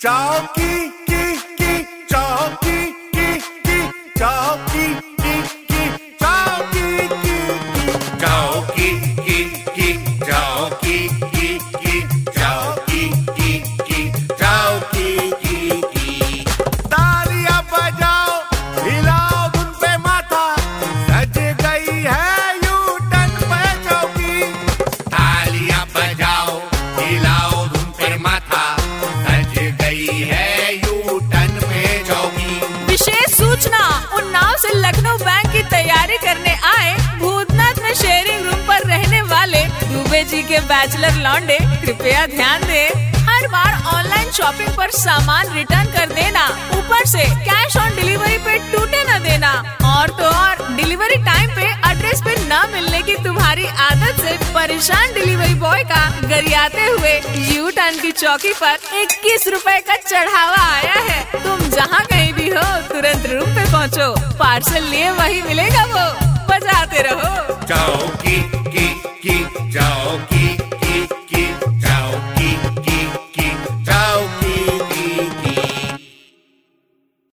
चौकी की की चौकी की की चौकी की तैयारी करने आए भूतनाथ में शेयरिंग रूम पर रहने वाले दुबे जी के बैचलर लॉन्डे कृपया ध्यान दे, हर बार ऑनलाइन शॉपिंग पर सामान रिटर्न कर देना, ऊपर से कैश ऑन डिलीवरी पे टूटे न देना। और तो और डिलीवरी टाइम पे एड्रेस पे न मिलने की तुम्हारी आदत से परेशान डिलीवरी बॉय का गरियाते हुए यू टर्न की चौकी पर इक्कीस रूपए का चढ़ावा आया है। तुम जहाँ कहीं भी हो, तुरंत रूम पहुँचो। पार्सल लिए वही मिलेगा वो। बजाते रहो।